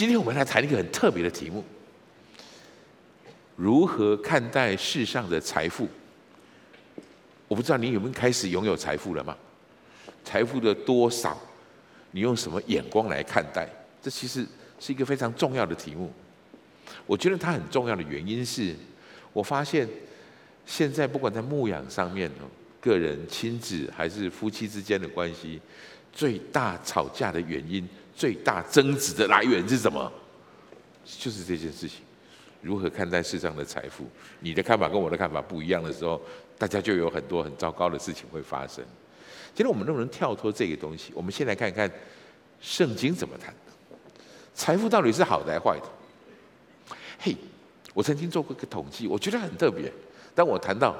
今天我们来谈一个很特别的题目：如何看待世上的财富？我不知道你有没有开始拥有财富了吗？财富的多少，你用什么眼光来看待？这其实是一个非常重要的题目。我觉得它很重要的原因是，我发现现在不管在牧养上面，个人、亲子还是夫妻之间的关系，最大吵架的原因、最大增值的来源是什么？就是这件事情。如何看待世上的财富？你的看法跟我的看法不一样的时候，大家就有很多很糟糕的事情会发生。今天我们能不能跳脱这个东西？我们先来看看圣经怎么谈的。财富到底是好的还是坏的？嘿，我曾经做过一个统计，我觉得很特别。当我谈到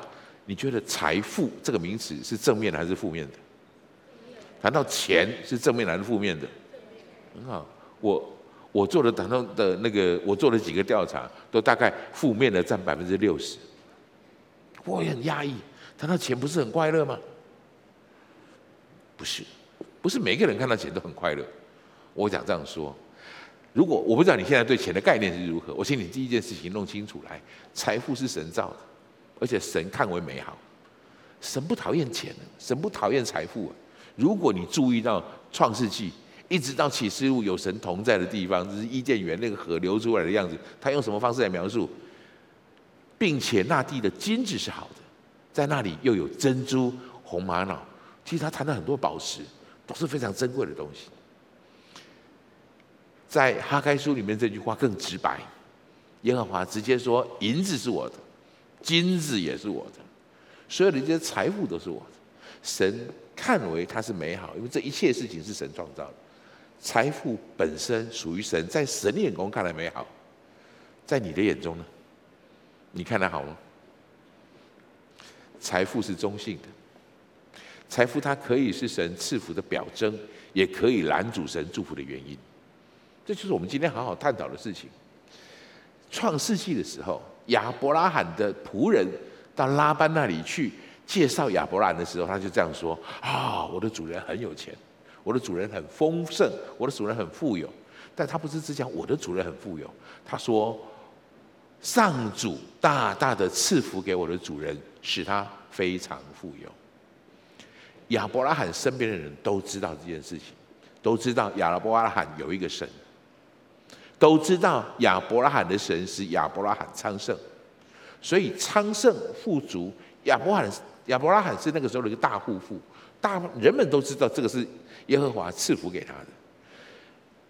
你觉得财富这个名词是正面的还是负面的？谈到钱是正面的还是负面的？很好，我。我做的当中的那个，我做了几个调查，都大概负面的占百分之六十。我也很压抑，谈到钱不是很快乐吗？不是，不是每个人看到钱都很快乐。我想这样说，如果我不知道你现在对钱的概念是如何，我请你第一件事情弄清楚来：财富是神造的，而且神看为美好，神不讨厌钱，神不讨厌财富。如果你注意到创世纪。一直到启示录有神同在的地方，就是伊甸园那个河流出来的样子。他用什么方式来描述？并且那地的金子是好的，在那里又有珍珠、红玛瑙。其实他谈了很多宝石，都是非常珍贵的东西。在哈该书里面这句话更直白，耶和华直接说：“银子是我的，金子也是我的，所有的这些财富都是我的。”神看为它是美好，因为这一切事情是神创造的。财富本身属于神，在神的眼光看来美好，在你的眼中呢？你看来好吗？财富是中性的，财富它可以是神赐福的表征，也可以拦阻神祝福的原因。这就是我们今天好好探讨的事情。创世纪的时候，亚伯拉罕的仆人到拉班那里去介绍亚伯拉的时候，他就这样说：“啊，我的主人很有钱。”我的主人很丰盛，我的主人很富有，但他不是只讲我的主人很富有，他说上主大大的赐福给我的主人，使他非常富有。亚伯拉罕身边的人都知道这件事情，都知道亚伯拉罕有一个神，都知道亚伯拉罕的神是亚伯拉罕昌盛，所以昌盛富足。亚伯拉罕亚伯拉罕是那个时候的一个大户富，大人们都知道这个是。耶和华赐福给他的，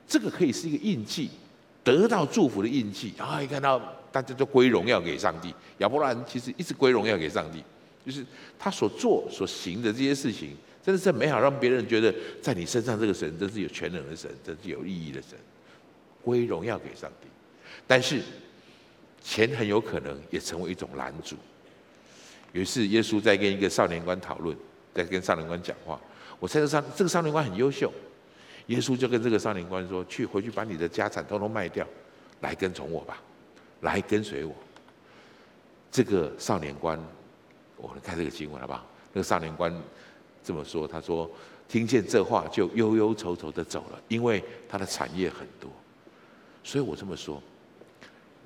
这个可以是一个印记，得到祝福的印记。然后一看到大家都归荣耀给上帝，亚伯拉罕其实一直归荣耀给上帝，就是他所做所行的这些事情，真的是美好，让别人觉得在你身上这个神真是有全能的神，真是有意义的神，归荣耀给上帝。但是钱很有可能也成为一种拦阻。于是，耶稣在跟一个少年官讨论，在跟少年官讲话。我猜这少这个少年官很优秀，耶稣就跟这个少年官说：“去回去把你的家产统统卖掉，来跟从我吧，来跟随我。”这个少年官，我们看这个经文好不好？那个少年官这么说：“他说听见这话就忧忧愁愁的走了，因为他的产业很多。”所以我这么说，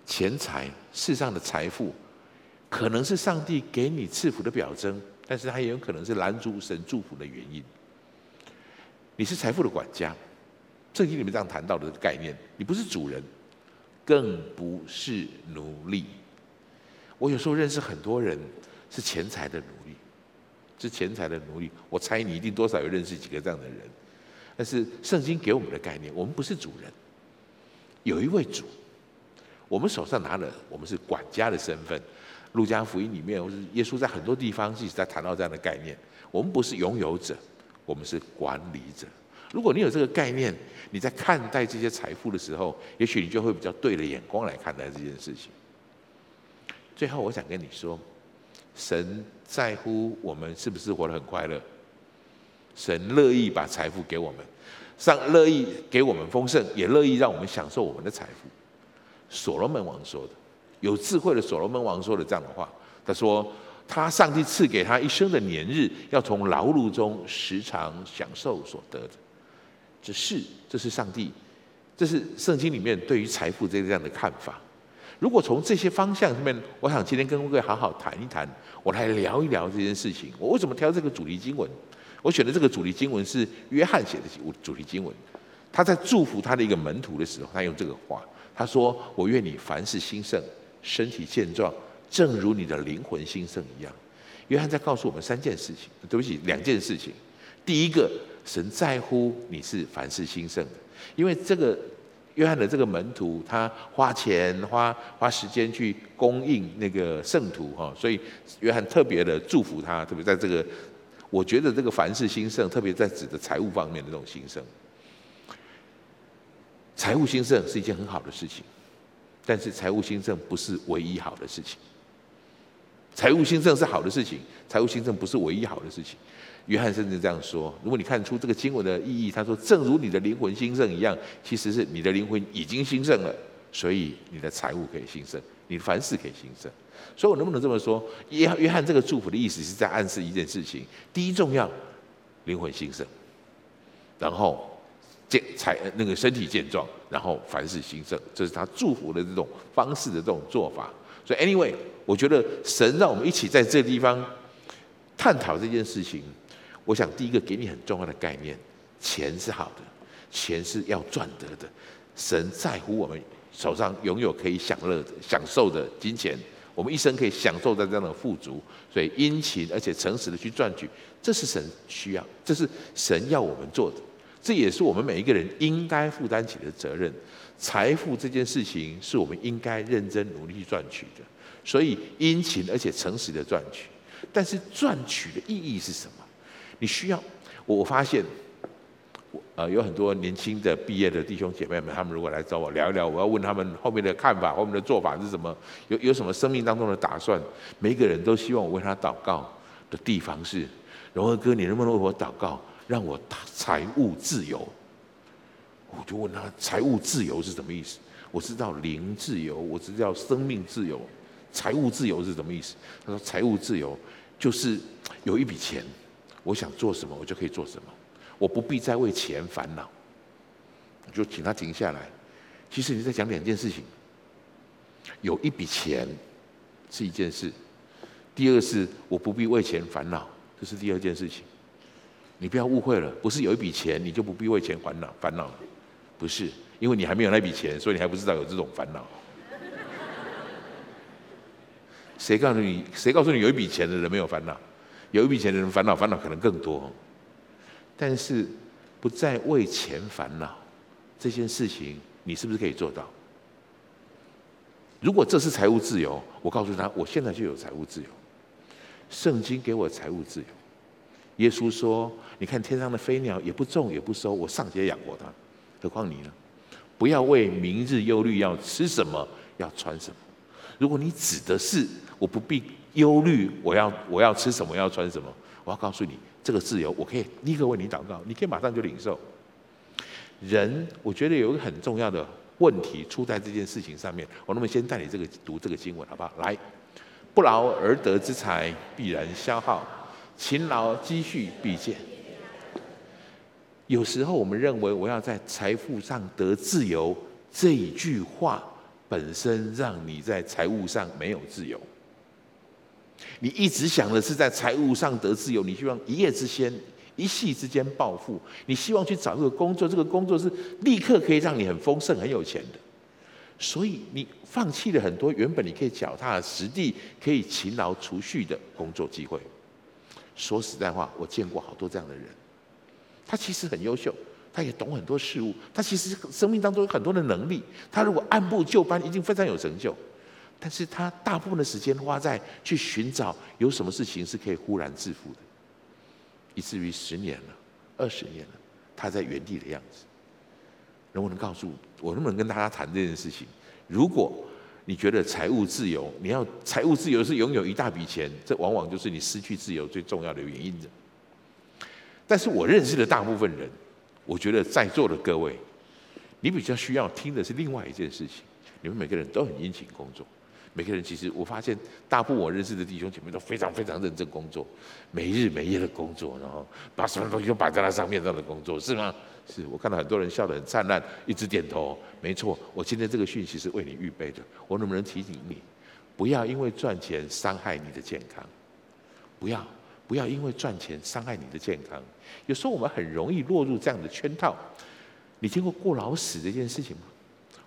钱财世上的财富，可能是上帝给你赐福的表征，但是它也有可能是拦阻神祝福的原因。你是财富的管家，圣经里面这样谈到的概念，你不是主人，更不是奴隶。我有时候认识很多人是钱财的奴隶，是钱财的奴隶。我猜你一定多少有认识几个这样的人。但是圣经给我们的概念，我们不是主人，有一位主，我们手上拿了，我们是管家的身份。路加福音里面，或是耶稣在很多地方一直在谈到这样的概念。我们不是拥有者。我们是管理者。如果你有这个概念，你在看待这些财富的时候，也许你就会比较对的眼光来看待这件事情。最后，我想跟你说，神在乎我们是不是活得很快乐。神乐意把财富给我们，上乐意给我们丰盛，也乐意让我们享受我们的财富。所罗门王说的，有智慧的所罗门王说的这样的话，他说。他上帝赐给他一生的年日，要从劳碌中时常享受所得的，这是这是上帝这是圣经里面对于财富这样的看法。如果从这些方向上面，我想今天跟各位好好谈一谈，我来聊一聊这件事情。我为什么挑这个主题经文？我选的这个主题经文是约翰写的主题经文。他在祝福他的一个门徒的时候，他用这个话，他说：“我愿你凡事兴盛，身体健壮，正如你的灵魂兴盛一样。”约翰在告诉我们三件事情，对不起，两件事情。第一个，神在乎你是凡事兴盛，因为这个。约翰的这个门徒，他花钱花花时间去供应那个圣徒哈，所以约翰特别的祝福他，特别在这个，我觉得这个凡事兴盛，特别在指的财务方面的这种兴盛。财务兴盛是一件很好的事情，但是财务兴盛不是唯一好的事情。财务兴盛是好的事情，财务兴盛不是唯一好的事情。约翰甚至这样说：如果你看出这个经文的意义，他说：“正如你的灵魂兴盛一样，其实是你的灵魂已经兴盛了，所以你的财务可以兴盛，你凡事可以兴盛。”所以，我能不能这么说？约约翰这个祝福的意思是在暗示一件事情：第一重要，灵魂兴盛；然后健财那个身体健壮；然后凡事兴盛。这是他祝福的这种方式的这种做法。所以，anyway，我觉得神让我们一起在这个地方探讨这件事情。我想第一个给你很重要的概念，钱是好的，钱是要赚得的。神在乎我们手上拥有可以享乐的、享受的金钱，我们一生可以享受在这样的富足。所以殷勤而且诚实的去赚取，这是神需要，这是神要我们做的，这也是我们每一个人应该负担起的责任。财富这件事情是我们应该认真努力赚取的，所以殷勤而且诚实的赚取。但是赚取的意义是什么？你需要，我发现，呃，有很多年轻的毕业的弟兄姐妹们，他们如果来找我聊一聊，我要问他们后面的看法，后面的做法是什么，有有什么生命当中的打算？每一个人都希望我为他祷告的地方是，荣和哥，你能不能为我祷告，让我财务自由？我就问他，财务自由是什么意思？我知道零自由，我知道生命自由，财务自由是什么意思？他说，财务自由就是有一笔钱。我想做什么，我就可以做什么，我不必再为钱烦恼。我就请他停下来。其实你在讲两件事情，有一笔钱是一件事，第二是我不必为钱烦恼，这是第二件事情。你不要误会了，不是有一笔钱你就不必为钱烦恼烦恼，不是，因为你还没有那笔钱，所以你还不知道有这种烦恼。谁告诉你？谁告诉你有一笔钱的人没有烦恼？有一笔钱的人烦恼，烦恼可能更多，但是不再为钱烦恼这件事情，你是不是可以做到？如果这是财务自由，我告诉他，我现在就有财务自由。圣经给我财务自由。耶稣说：“你看天上的飞鸟，也不种也不收，我尚且养活它，何况你呢？不要为明日忧虑，要吃什么，要穿什么。如果你指的是我不必。”忧虑，我要我要吃什么，要穿什么？我要告诉你，这个自由，我可以立刻为你祷告，你可以马上就领受。人，我觉得有一个很重要的问题出在这件事情上面。我那么先带你这个读这个经文，好不好？来，不劳而得之财必然消耗，勤劳积蓄必见。有时候我们认为我要在财富上得自由，这一句话本身让你在财务上没有自由。你一直想的是在财务上得自由，你希望一夜之间、一夕之间暴富，你希望去找这个工作，这个工作是立刻可以让你很丰盛、很有钱的，所以你放弃了很多原本你可以脚踏实地、可以勤劳储蓄的工作机会。说实在话，我见过好多这样的人，他其实很优秀，他也懂很多事物，他其实生命当中有很多的能力，他如果按部就班，一定非常有成就。但是他大部分的时间花在去寻找有什么事情是可以忽然致富的，以至于十年了、二十年了，他在原地的样子。能不能告诉我，能不能跟大家谈这件事情？如果你觉得财务自由，你要财务自由是拥有一大笔钱，这往往就是你失去自由最重要的原因的。但是我认识的大部分人，我觉得在座的各位，你比较需要听的是另外一件事情：你们每个人都很殷勤工作。每个人其实我发现，大部分我认识的弟兄姐妹都非常非常认真工作，没日没夜的工作，然后把什么东西都摆在那上面，这样的工作是吗？是我看到很多人笑得很灿烂，一直点头。没错，我今天这个讯息是为你预备的。我能不能提醒你，不要因为赚钱伤害你的健康？不要，不要因为赚钱伤害你的健康。有时候我们很容易落入这样的圈套。你听过过劳死这件事情吗？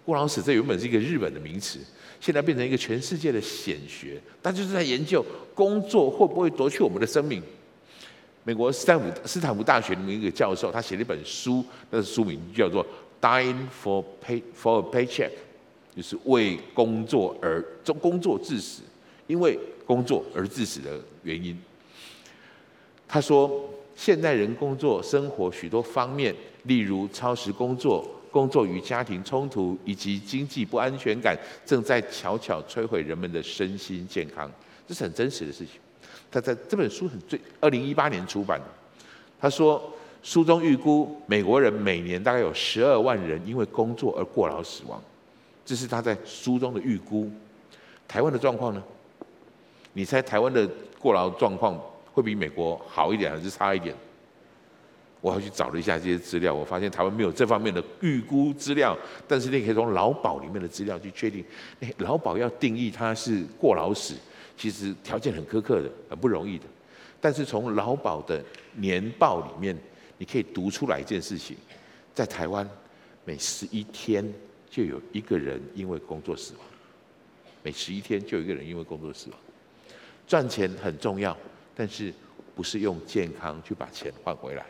过劳死这原本是一个日本的名词，现在变成一个全世界的显学。他就是在研究工作会不会夺去我们的生命。美国斯坦福斯坦福大学里面一个教授，他写了一本书，那书名叫做《Dying for Pay for a Paycheck》，就是为工作而做工作致死，因为工作而致死的原因。他说，现代人工作生活许多方面，例如超时工作、工作与家庭冲突以及经济不安全感，正在悄悄摧毁人们的身心健康。这是很真实的事情。他在这本书很最，二零一八年出版的。他说，书中预估美国人每年大概有十二万人因为工作而过劳死亡，这是他在书中的预估。台湾的状况呢？你猜台湾的过劳状况会比美国好一点还是差一点？我还去找了一下这些资料，我发现台湾没有这方面的预估资料，但是你可以从劳保里面的资料去确定，哎，劳保要定义它是过劳死。其实条件很苛刻的，很不容易的。但是从劳保的年报里面，你可以读出来一件事情：在台湾，每十一天就有一个人因为工作死亡。每十一天就有一个人因为工作死亡。赚钱很重要，但是不是用健康去把钱换回来。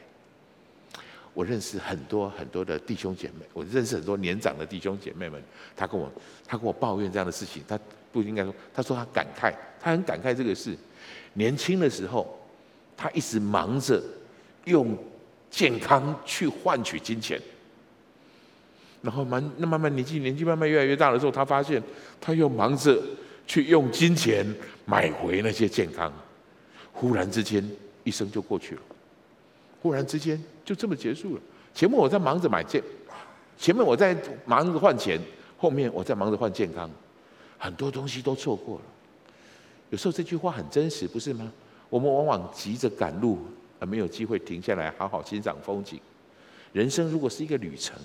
我认识很多很多的弟兄姐妹，我认识很多年长的弟兄姐妹们，他跟我他跟我抱怨这样的事情，他不应该说，他说他感慨，他很感慨这个事。年轻的时候，他一直忙着用健康去换取金钱，然后慢那慢慢年纪年纪慢慢越来越大的时候，他发现他又忙着去用金钱买回那些健康，忽然之间一生就过去了。忽然之间就这么结束了。前面我在忙着买健，前面我在忙着换钱，后面我在忙着换健康，很多东西都错过了。有时候这句话很真实，不是吗？我们往往急着赶路，而没有机会停下来好好欣赏风景。人生如果是一个旅程，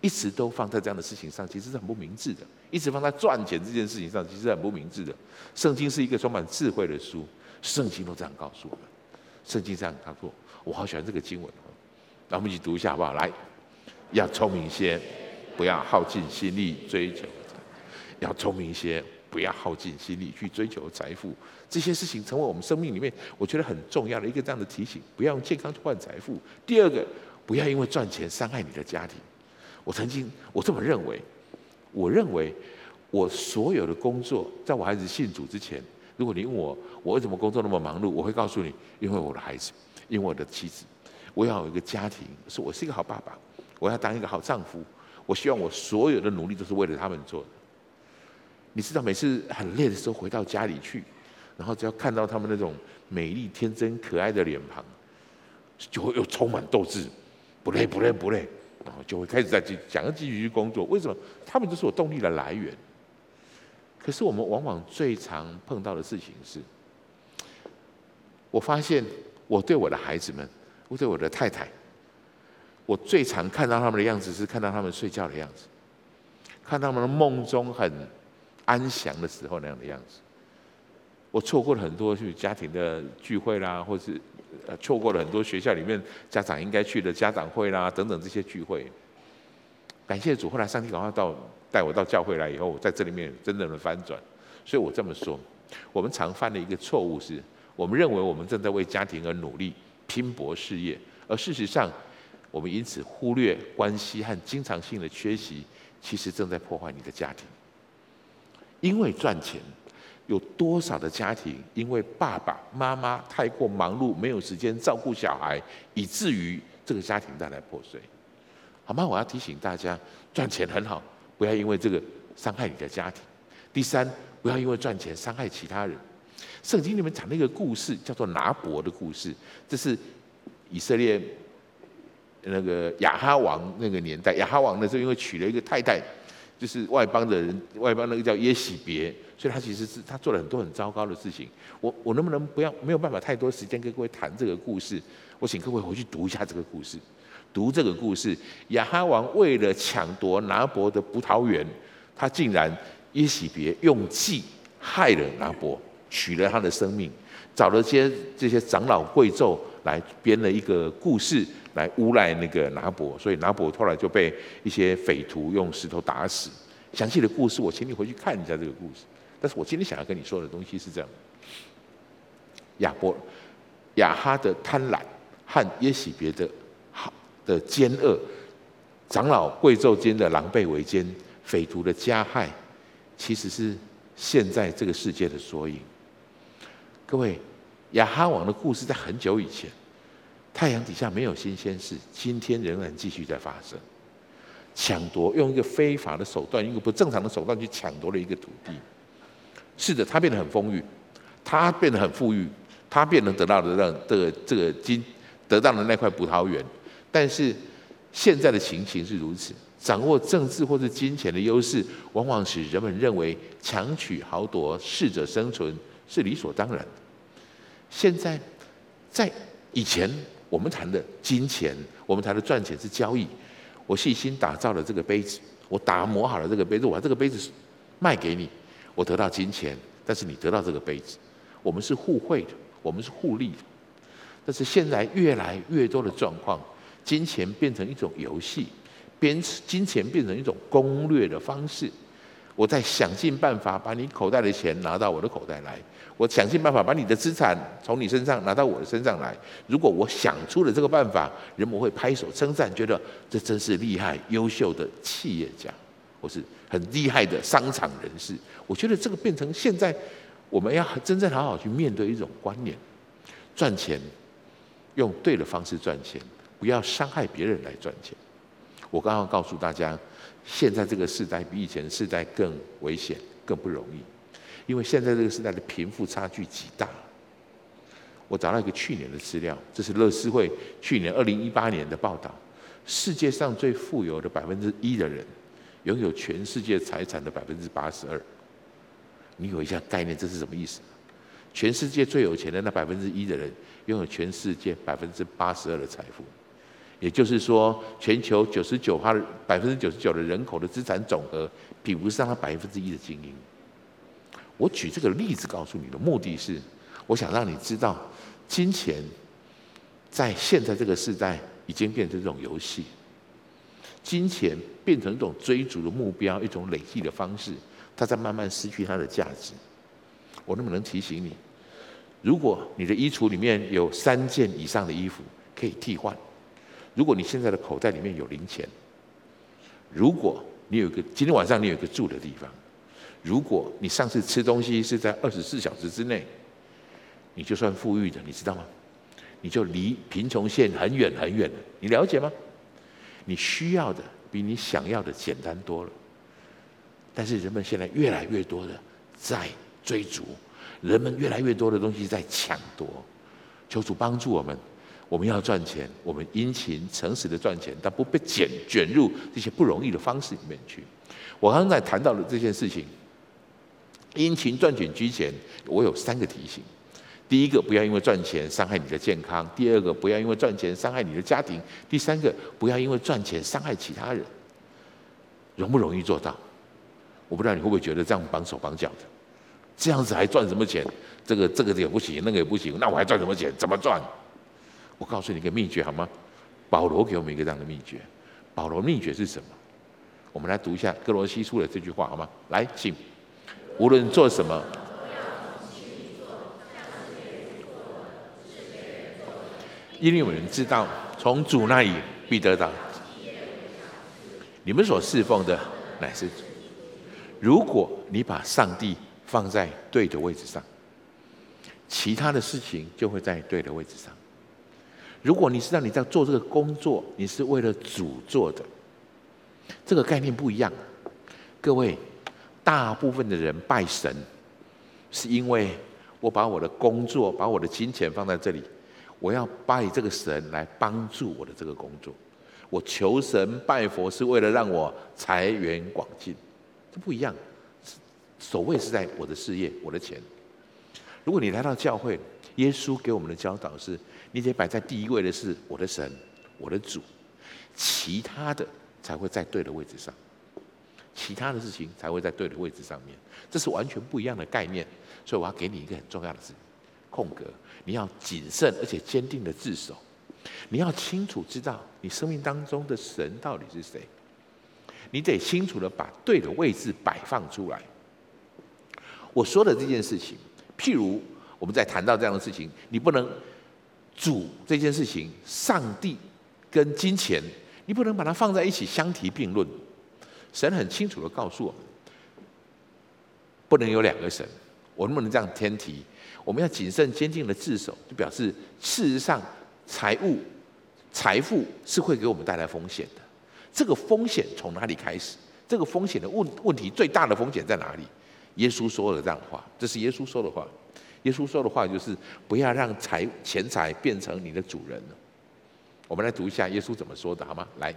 一直都放在这样的事情上，其实是很不明智的。一直放在赚钱这件事情上，其实很不明智的。圣经是一个充满智慧的书，圣经都这样告诉我们。圣经这样他说。我好喜欢这个经文，那我们一起读一下好不好？来，要聪明些，不要耗尽心力追求；要聪明一些，不要耗尽心力去追求财富。这些事情成为我们生命里面我觉得很重要的一个这样的提醒。不要用健康去换财富。第二个，不要因为赚钱伤害你的家庭。我曾经我这么认为，我认为我所有的工作，在我孩子信主之前，如果你问我我为什么工作那么忙碌，我会告诉你，因为我的孩子。因为我的妻子，我要有一个家庭，说我是一个好爸爸，我要当一个好丈夫。我希望我所有的努力都是为了他们做的。你知道，每次很累的时候回到家里去，然后只要看到他们那种美丽、天真、可爱的脸庞，就会又充满斗志，不累、不累、不累，然后就会开始再去想要继续去工作。为什么？他们就是我动力的来源。可是我们往往最常碰到的事情是，我发现。我对我的孩子们，我对我的太太，我最常看到他们的样子是看到他们睡觉的样子，看他们的梦中很安详的时候那样的样子。我错过了很多去家庭的聚会啦，或是呃错过了很多学校里面家长应该去的家长会啦等等这些聚会。感谢主，后来上帝赶快到带我到教会来以后，我在这里面真正的翻转。所以我这么说，我们常犯的一个错误是。我们认为我们正在为家庭而努力、拼搏事业，而事实上，我们因此忽略关系和经常性的缺席，其实正在破坏你的家庭。因为赚钱，有多少的家庭因为爸爸妈妈太过忙碌，没有时间照顾小孩，以至于这个家庭带来破碎？好吗？我要提醒大家，赚钱很好，不要因为这个伤害你的家庭。第三，不要因为赚钱伤害其他人。圣经里面讲了一个故事，叫做拿伯的故事。这是以色列那个亚哈王那个年代，亚哈王呢，就因为娶了一个太太，就是外邦的人，外邦那个叫耶洗别，所以他其实是他做了很多很糟糕的事情。我我能不能不要没有办法太多时间跟各位谈这个故事？我请各位回去读一下这个故事，读这个故事。亚哈王为了抢夺拿伯的葡萄园，他竟然耶洗别用计害了拿伯，取了他的生命，找了些这些长老贵胄来编了一个故事。来诬赖那个拿伯，所以拿伯后来就被一些匪徒用石头打死。详细的故事，我请你回去看一下这个故事。但是我今天想要跟你说的东西是这样：亚伯、亚哈的贪婪和耶洗别的好的奸恶，长老贵胄间的狼狈为奸，匪徒的加害，其实是现在这个世界的缩影。各位，亚哈王的故事在很久以前。太阳底下没有新鲜事，今天仍然继续在发生。抢夺，用一个非法的手段，一个不正常的手段去抢夺了一个土地。是的，他变得很丰裕，他变得很富裕，他变能得到的让这个这个金得到的那块葡萄园。但是现在的情形是如此，掌握政治或是金钱的优势，往往使人们认为强取豪夺、适者生存是理所当然。现在在以前。我们谈的金钱，我们谈的赚钱是交易。我细心打造了这个杯子，我打磨好了这个杯子，我把这个杯子卖给你，我得到金钱，但是你得到这个杯子，我们是互惠的，我们是互利的。但是现在越来越多的状况，金钱变成一种游戏，变金钱变成一种攻略的方式。我在想尽办法把你口袋的钱拿到我的口袋来。我想尽办法把你的资产从你身上拿到我的身上来。如果我想出了这个办法，人们会拍手称赞，觉得这真是厉害、优秀的企业家，或是很厉害的商场人士。我觉得这个变成现在我们要真正好好去面对一种观念：赚钱用对的方式赚钱，不要伤害别人来赚钱。我刚刚告诉大家，现在这个时代比以前时代更危险、更不容易。因为现在这个时代的贫富差距极大，我找到一个去年的资料，这是乐施会去年二零一八年的报道。世界上最富有的百分之一的人，拥有全世界财产的百分之八十二。你有一下概念，这是什么意思？全世界最有钱的那百分之一的人，拥有全世界百分之八十二的财富。也就是说，全球九十九趴的百分之九十九的人口的资产总和，比不上他百分之一的精英。我举这个例子告诉你的目的是，我想让你知道，金钱在现在这个时代已经变成一种游戏，金钱变成一种追逐的目标，一种累积的方式，它在慢慢失去它的价值。我能不能提醒你，如果你的衣橱里面有三件以上的衣服可以替换，如果你现在的口袋里面有零钱，如果你有一个今天晚上你有一个住的地方。如果你上次吃东西是在二十四小时之内，你就算富裕的，你知道吗？你就离贫穷线很远很远了，你了解吗？你需要的比你想要的简单多了。但是人们现在越来越多的在追逐，人们越来越多的东西在抢夺。求主帮助我们，我们要赚钱，我们殷勤诚实的赚钱，但不被卷卷入这些不容易的方式里面去。我刚才谈到的这件事情。殷勤赚钱居前，我有三个提醒：第一个，不要因为赚钱伤害你的健康；第二个，不要因为赚钱伤害你的家庭；第三个，不要因为赚钱伤害其他人。容不容易做到？我不知道你会不会觉得这样绑手绑脚的，这样子还赚什么钱？这个这个也不行，那个也不行，那我还赚什么钱？怎么赚？我告诉你一个秘诀好吗？保罗给我们一个这样的秘诀。保罗秘诀是什么？我们来读一下歌罗西书的这句话好吗？来，请。无论做什么，因为我们知道，从主那里必得到。你们所侍奉的乃是主。如果你把上帝放在对的位置上，其他的事情就会在对的位置上。如果你知道你在做这个工作，你是为了主做的，这个概念不一样。各位。大部分的人拜神，是因为我把我的工作、把我的金钱放在这里，我要拜这个神来帮助我的这个工作。我求神拜佛是为了让我财源广进。这不一样。首位是在我的事业，我的钱。如果你来到教会，耶稣给我们的教导是：你得摆在第一位的是我的神，我的主，其他的才会在对的位置上，其他的事情才会在对的位置上面。这是完全不一样的概念。所以我要给你一个很重要的字，空格。你要谨慎而且坚定的自守。你要清楚知道你生命当中的神到底是谁。你得清楚的把对的位置摆放出来。我说的这件事情，譬如我们在谈到这样的事情，你不能主这件事情，上帝跟金钱，你不能把它放在一起相提并论。神很清楚的告诉我们，不能有两个神。我能不能这样天提？我们要谨慎坚定的自守，就表示事实上财务、财富是会给我们带来风险的。这个风险从哪里开始？这个风险的问问题最大的风险在哪里？耶稣说了这样的话，这是耶稣说的话。耶稣说的话就是不要让财钱财变成你的主人。我们来读一下耶稣怎么说的，好吗？来，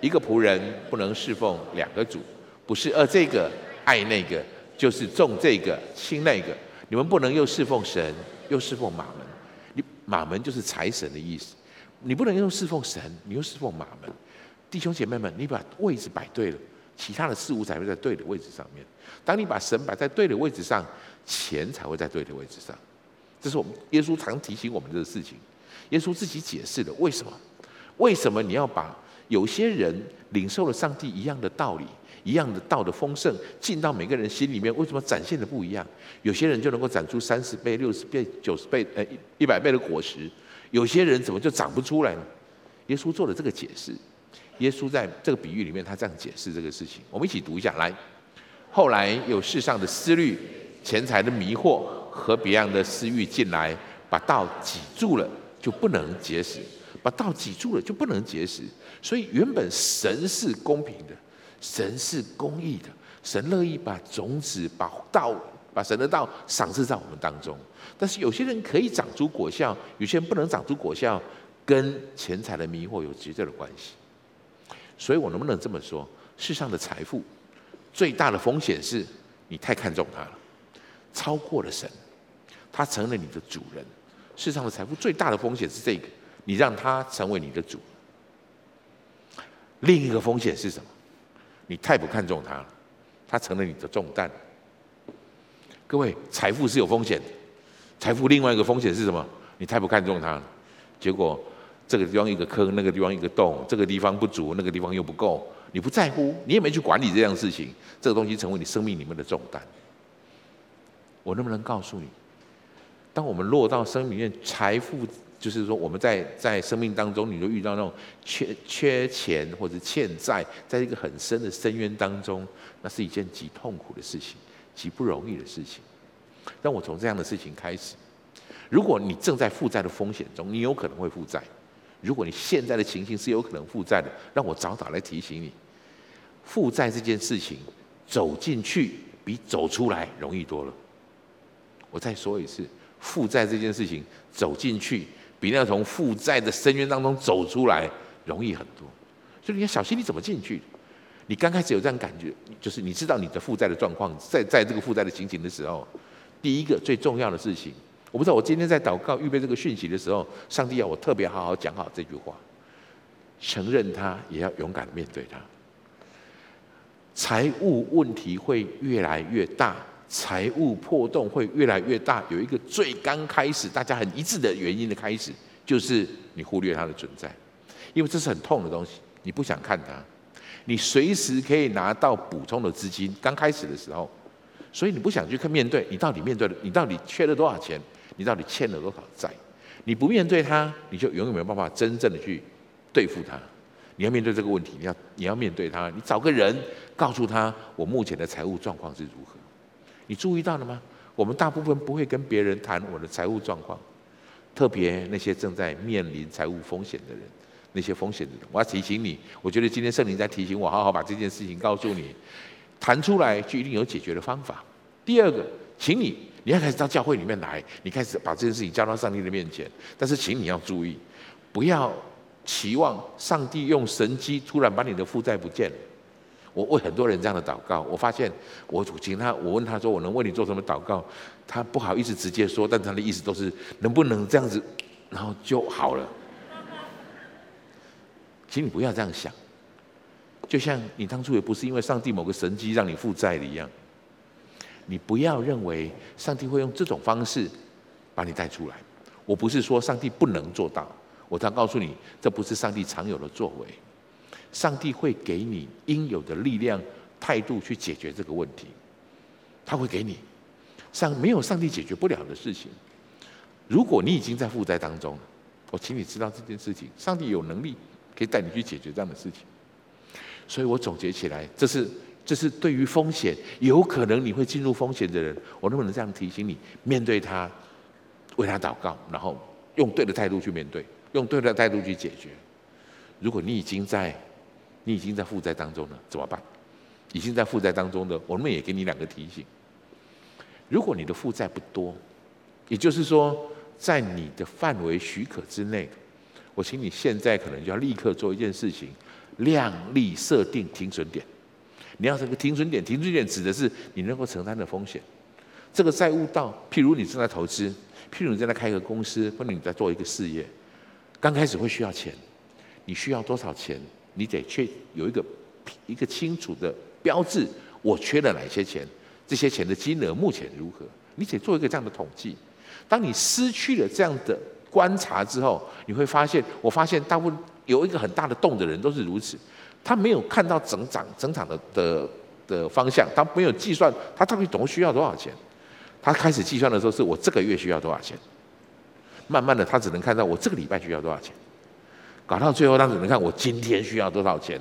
一个仆人不能侍奉两个主，不是爱这个爱那个，就是重这个轻那个。你们不能又侍奉神又侍奉马门。你马门就是财神的意思。你不能又侍奉神，你又侍奉马门。弟兄姐妹们，你把位置摆对了。其他的事物才会在对的位置上面。当你把神摆在对的位置上，钱才会在对的位置上。这是我们耶稣常提醒我们的事情。耶稣自己解释的，为什么？为什么你要把有些人领受了上帝一样的道理、一样的道的丰盛进到每个人心里面？为什么展现的不一样？有些人就能够长出三十倍、六十倍、九十倍、呃一百倍的果实，有些人怎么就长不出来呢？耶稣做了这个解释。耶稣在这个比喻里面，他这样解释这个事情。我们一起读一下来。后来有世上的思虑、钱财的迷惑和别样的私欲进来，把道挤住了，就不能结实；把道挤住了，就不能结实。所以原本神是公平的，神是公义的，神乐意把种子、把道、把神的道赏赐在我们当中。但是有些人可以长出果效，有些人不能长出果效，跟钱财的迷惑有直接的关系。所以我能不能这么说？世上的财富最大的风险是你太看重它了，超过了神，他成了你的主人。世上的财富最大的风险是这个，你让他成为你的主。另一个风险是什么？你太不看重他了，他成了你的重担。各位，财富是有风险的，财富另外一个风险是什么？你太不看重他了，结果。这个地方一个坑，那个地方一个洞，这个地方不足，那个地方又不够，你不在乎，你也没去管理这样事情，这个东西成为你生命里面的重担。我能不能告诉你，当我们落到生命里面，财富就是说我们在在生命当中，你就遇到那种缺缺钱或者欠债，在一个很深的深渊当中，那是一件极痛苦的事情，极不容易的事情。让我从这样的事情开始，如果你正在负债的风险中，你有可能会负债。如果你现在的情形是有可能负债的，让我早早来提醒你，负债这件事情走进去比走出来容易多了。我再说一次，负债这件事情走进去比那从负债的深渊当中走出来容易很多，所以你要小心你怎么进去。你刚开始有这样感觉，就是你知道你的负债的状况，在在这个负债的情形的时候，第一个最重要的事情。我不知道，我今天在祷告预备这个讯息的时候，上帝要我特别好好讲好这句话，承认他，也要勇敢面对他。财务问题会越来越大，财务破洞会越来越大。有一个最刚开始大家很一致的原因的开始，就是你忽略它的存在，因为这是很痛的东西，你不想看它，你随时可以拿到补充的资金。刚开始的时候，所以你不想去看面对，你到底面对了，你到底缺了多少钱？你到底欠了多少债？你不面对它，你就永远没有办法真正的去对付他。你要面对这个问题，你要你要面对他，你找个人告诉他我目前的财务状况是如何。你注意到了吗？我们大部分不会跟别人谈我的财务状况，特别那些正在面临财务风险的人，那些风险的人，我要提醒你，我觉得今天圣灵在提醒我，好好把这件事情告诉你，谈出来就一定有解决的方法。第二个，请你。你要开始到教会里面来，你开始把这件事情交到上帝的面前。但是，请你要注意，不要期望上帝用神迹突然把你的负债不见了。我为很多人这样的祷告，我发现我主请他，我问他说我能为你做什么祷告，他不好意思直接说，但他的意思都是能不能这样子，然后就好了。请你不要这样想，就像你当初也不是因为上帝某个神迹让你负债的一样，你不要认为上帝会用这种方式把你带出来。我不是说上帝不能做到，我常告诉你，这不是上帝常有的作为。上帝会给你应有的力量、态度去解决这个问题，他会给你。上没有上帝解决不了的事情。如果你已经在负债当中了，我请你知道这件事情，上帝有能力可以带你去解决这样的事情。所以我总结起来，这是这是对于风险，有可能你会进入风险的人，我能不能这样提醒你：面对他，为他祷告，然后用对的态度去面对，用对的态度去解决。如果你已经在你已经在负债当中了，怎么办？已经在负债当中的，我们也给你两个提醒。如果你的负债不多，也就是说在你的范围许可之内，我请你现在可能就要立刻做一件事情，量力设定停损点。你要这个停损点，停损点指的是你能够承担的风险。这个债务到，譬如你正在投资，譬如你正在开一个公司，或者你在做一个事业，刚开始会需要钱，你需要多少钱？你得确有一个一个清楚的标志，我缺了哪些钱，这些钱的金额目前如何？你得做一个这样的统计。当你失去了这样的观察之后，你会发现，我发现大部分有一个很大的洞的人都是如此，他没有看到整场整场的的的方向，他没有计算他到底总共需要多少钱。他开始计算的时候，是我这个月需要多少钱，慢慢的他只能看到我这个礼拜需要多少钱。搞到最后，他只能看我今天需要多少钱。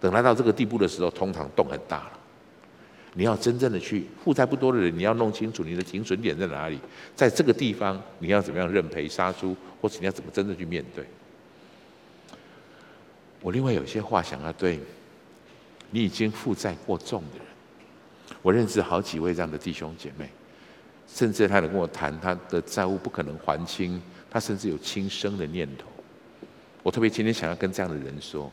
等来到这个地步的时候，通常洞很大了。你要真正的去负债不多的人，你要弄清楚你的停损点在哪里，在这个地方你要怎么样认赔杀出，或者你要怎么真正去面对。我另外有些话想要对你已经负债过重的人，我认识好几位这样的弟兄姐妹，甚至他能跟我谈他的债务不可能还清，他甚至有轻生的念头。我特别今天想要跟这样的人说，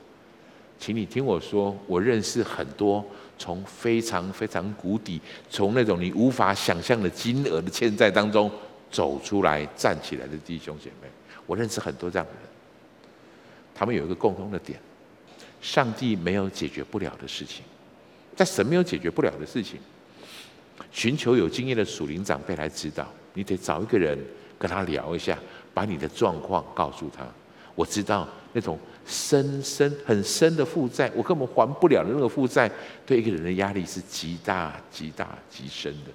请你听我说，我认识很多从非常非常谷底，从那种你无法想象的金额的欠债当中走出来、站起来的弟兄姐妹，我认识很多这样的人。他们有一个共同的点：上帝没有解决不了的事情，在神没有解决不了的事情，寻求有经验的属灵长辈来指导。你得找一个人跟他聊一下，把你的状况告诉他。我知道那种深深很深的负债，我根本还不了的那个负债，对一个人的压力是极大极大极深的。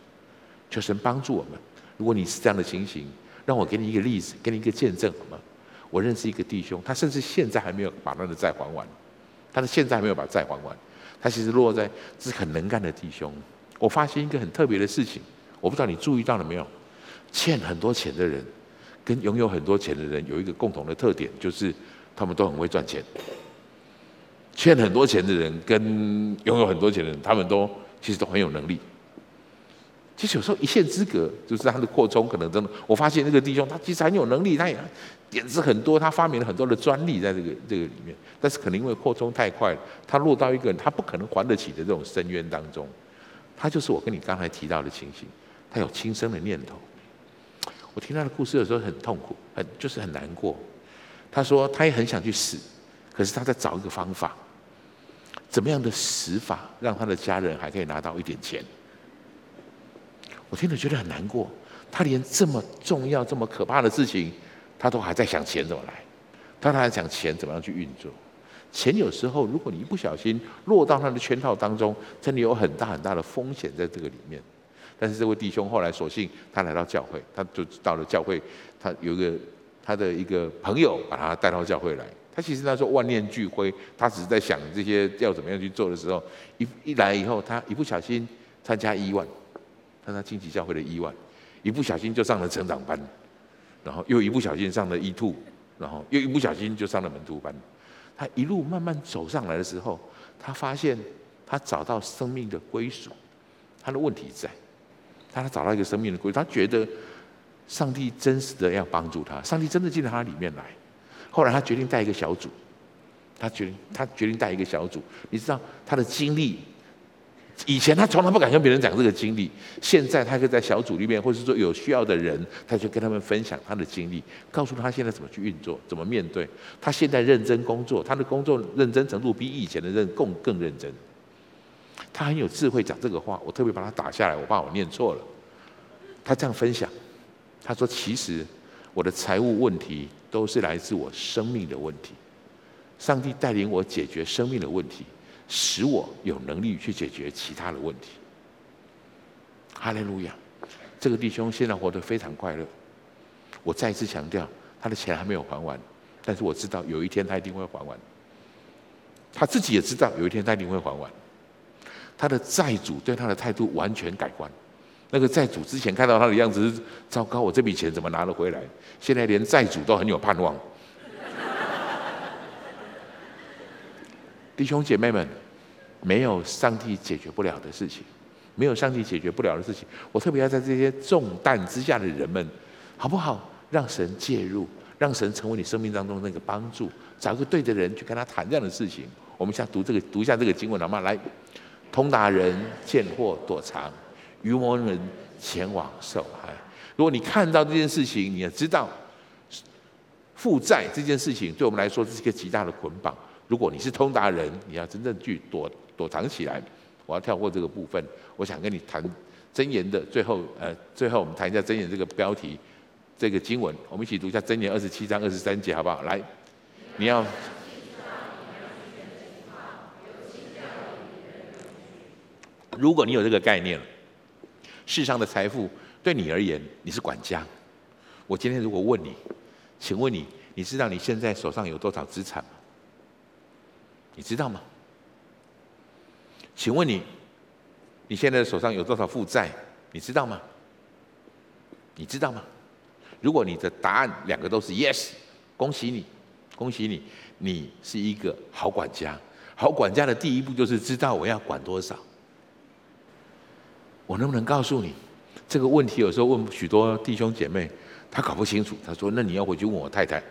求神帮助我们。如果你是这样的情形，让我给你一个例子，给你一个见证好吗？我认识一个弟兄，他甚至现在还没有把他的债还完，他的现在还没有把债还完。他其实落在是很能干的弟兄。我发现一个很特别的事情，我不知道你注意到了没有？欠很多钱的人。跟拥有很多钱的人有一个共同的特点，就是他们都很会赚钱。欠很多钱的人跟拥有很多钱的人，他们都其实都很有能力。其实有时候一线之隔，就是他的扩充可能真的。我发现那个弟兄他其实很有能力，他也点子很多，他发明了很多的专利在这个这个里面。但是可能因为扩充太快，他落到一个他不可能还得起的这种深渊当中。他就是我跟你刚才提到的情形，他有轻生的念头。我听他的故事的时候很痛苦，很就是很难过。他说他也很想去死，可是他在找一个方法，怎么样的死法让他的家人还可以拿到一点钱。我听了觉得很难过。他连这么重要、这么可怕的事情，他都还在想钱怎么来，他还在想钱怎么样去运作。钱有时候如果你一不小心落到他的圈套当中，真的有很大很大的风险在这个里面。但是这位弟兄后来索性他来到教会，他就到了教会，他有一个他的一个朋友把他带到教会来。他其实那时候万念俱灰，他只是在想这些要怎么样去做的时候，一一来以后，他一不小心参加一万，参加荆棘教会的一万，一不小心就上了成长班，然后又一不小心上了 E2，然后又一不小心就上了门徒班。他一路慢慢走上来的时候，他发现他找到生命的归属，他的问题在。他找到一个生命的归，他觉得上帝真实的要帮助他，上帝真的进到他里面来。后来他决定带一个小组，他决定他决定带一个小组，你知道他的经历。以前他从来不敢跟别人讲这个经历，现在他可以在小组里面，或是说有需要的人，他就跟他们分享他的经历，告诉他现在怎么去运作，怎么面对。他现在认真工作，他的工作认真程度比以前的认更更认真。他很有智慧讲这个话，我特别把他打下来，我怕我念错了。他这样分享，他说：“其实我的财务问题都是来自我生命的问题，上帝带领我解决生命的问题。”使我有能力去解决其他的问题。哈利路亚！这个弟兄现在活得非常快乐。我再一次强调，他的钱还没有还完，但是我知道有一天他一定会还完。他自己也知道有一天他一定会还完。他的债主对他的态度完全改观。那个债主之前看到他的样子是糟糕，我这笔钱怎么拿得回来？现在连债主都很有盼望。弟兄姐妹们，没有上帝解决不了的事情，没有上帝解决不了的事情。我特别要在这些重担之下的人们，好不好？让神介入，让神成为你生命当中那个帮助，找一个对的人去跟他谈这样的事情。我们现在读这个，读一下这个经文好吗？来，通达人见祸躲藏，愚蒙人前往受害。如果你看到这件事情，你要知道，负债这件事情对我们来说是一个极大的捆绑。如果你是通达人，你要真正去躲躲藏起来。我要跳过这个部分，我想跟你谈真言的最后，呃，最后我们谈一下真言这个标题，这个经文，我们一起读一下真言二十七章二十三节，好不好？来，你要，如果你有这个概念，世上的财富对你而言，你是管家。我今天如果问你，请问你，你知道你现在手上有多少资产吗？你知道吗？请问你，你现在手上有多少负债？你知道吗？你知道吗？如果你的答案两个都是 yes，恭喜你，恭喜你，你是一个好管家。好管家的第一步就是知道我要管多少。我能不能告诉你，这个问题有时候问许多弟兄姐妹，他搞不清楚。他说：“那你要回去问我太太。”